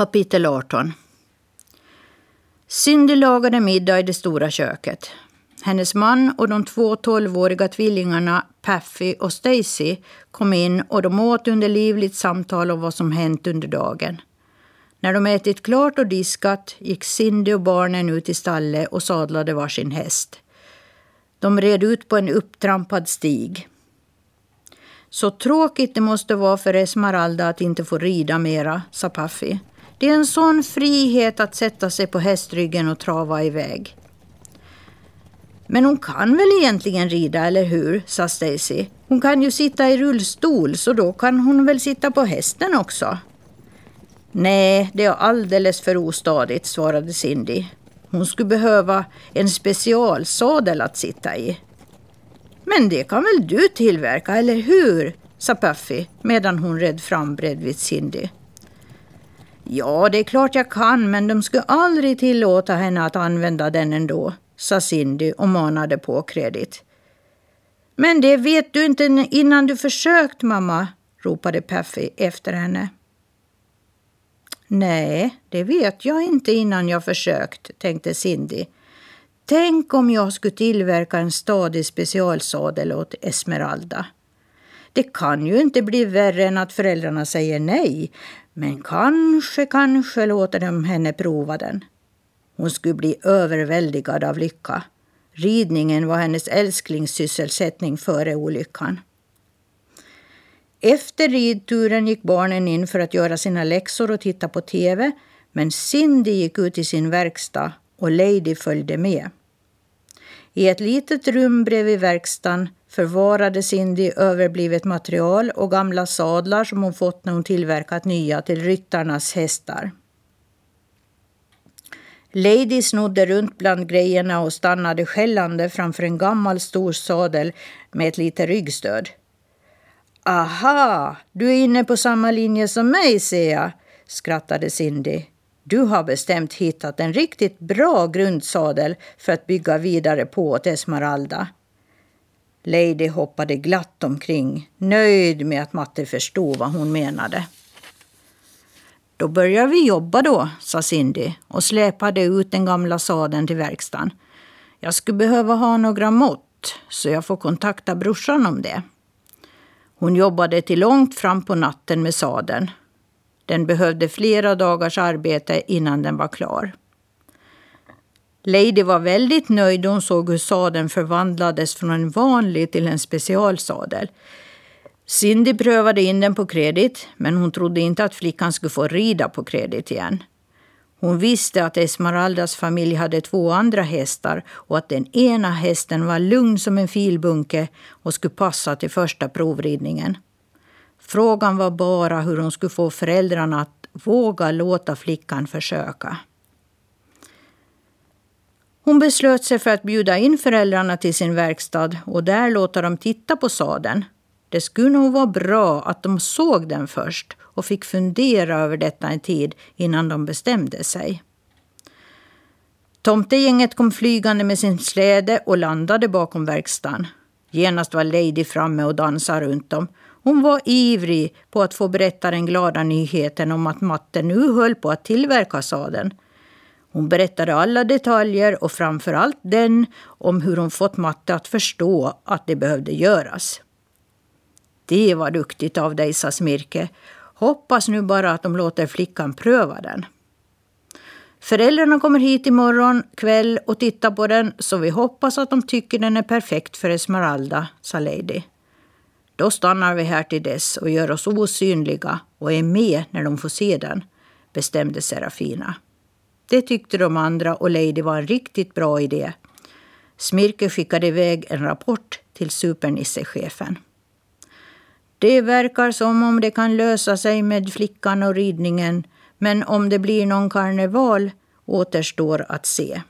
Kapitel 18 Cindy lagade middag i det stora köket. Hennes man och de två tolvåriga tvillingarna Paffy och Stacy kom in och de åt under livligt samtal om vad som hänt under dagen. När de ätit klart och diskat gick Cindy och barnen ut i stallet och sadlade varsin häst. De red ut på en upptrampad stig. Så tråkigt det måste vara för Esmeralda att inte få rida mera, sa Puffy. Det är en sån frihet att sätta sig på hästryggen och trava iväg. Men hon kan väl egentligen rida, eller hur? sa Stacy. Hon kan ju sitta i rullstol, så då kan hon väl sitta på hästen också? Nej, det är alldeles för ostadigt, svarade Cindy. Hon skulle behöva en specialsadel att sitta i. Men det kan väl du tillverka, eller hur? sa Puffy medan hon red fram bredvid Cindy. Ja, det är klart jag kan, men de skulle aldrig tillåta henne att använda den ändå, sa Cindy och manade på kredit. Men det vet du inte innan du försökt, mamma, ropade Paffy efter henne. Nej, det vet jag inte innan jag försökt, tänkte Cindy. Tänk om jag skulle tillverka en stadig specialsadel åt Esmeralda. Det kan ju inte bli värre än att föräldrarna säger nej, men kanske, kanske låter de henne prova den. Hon skulle bli överväldigad av lycka. Ridningen var hennes älsklingssysselsättning före olyckan. Efter ridturen gick barnen in för att göra sina läxor och titta på tv men Cindy gick ut i sin verkstad och Lady följde med. I ett litet rum bredvid verkstaden förvarade Cindy överblivet material och gamla sadlar som hon fått när hon tillverkat nya till ryttarnas hästar. Lady snodde runt bland grejerna och stannade skällande framför en gammal stor sadel med ett litet ryggstöd. Aha, du är inne på samma linje som mig ser jag, skrattade Cindy. Du har bestämt hittat en riktigt bra grundsadel för att bygga vidare på åt Esmeralda. Lady hoppade glatt omkring, nöjd med att Matte förstod vad hon menade. Då börjar vi jobba då, sa Cindy och släpade ut den gamla sadeln till verkstaden. Jag skulle behöva ha några mått, så jag får kontakta brorsan om det. Hon jobbade till långt fram på natten med sadeln. Den behövde flera dagars arbete innan den var klar. Lady var väldigt nöjd då hon såg hur sadeln förvandlades från en vanlig till en specialsadel. Cindy prövade in den på kredit, men hon trodde inte att flickan skulle få rida på kredit igen. Hon visste att Esmeraldas familj hade två andra hästar och att den ena hästen var lugn som en filbunke och skulle passa till första provridningen. Frågan var bara hur hon skulle få föräldrarna att våga låta flickan försöka. Hon beslöt sig för att bjuda in föräldrarna till sin verkstad och där låta dem titta på sadeln. Det skulle nog vara bra att de såg den först och fick fundera över detta en tid innan de bestämde sig. Tomtegänget kom flygande med sin släde och landade bakom verkstaden. Genast var Lady framme och dansade runt dem. Hon var ivrig på att få berätta den glada nyheten om att Matte nu höll på att tillverka sadeln. Hon berättade alla detaljer och framför allt den om hur hon fått Matte att förstå att det behövde göras. Det var duktigt av dig, sa Smirke. Hoppas nu bara att de låter flickan pröva den. Föräldrarna kommer hit imorgon kväll och tittar på den så vi hoppas att de tycker den är perfekt för Esmeralda, sa Lady. Då stannar vi här till dess och gör oss osynliga och är med när de får se den, bestämde Serafina. Det tyckte de andra och Lady var en riktigt bra idé. Smirke skickade iväg en rapport till supernissechefen. Det verkar som om det kan lösa sig med flickan och ridningen men om det blir någon karneval återstår att se.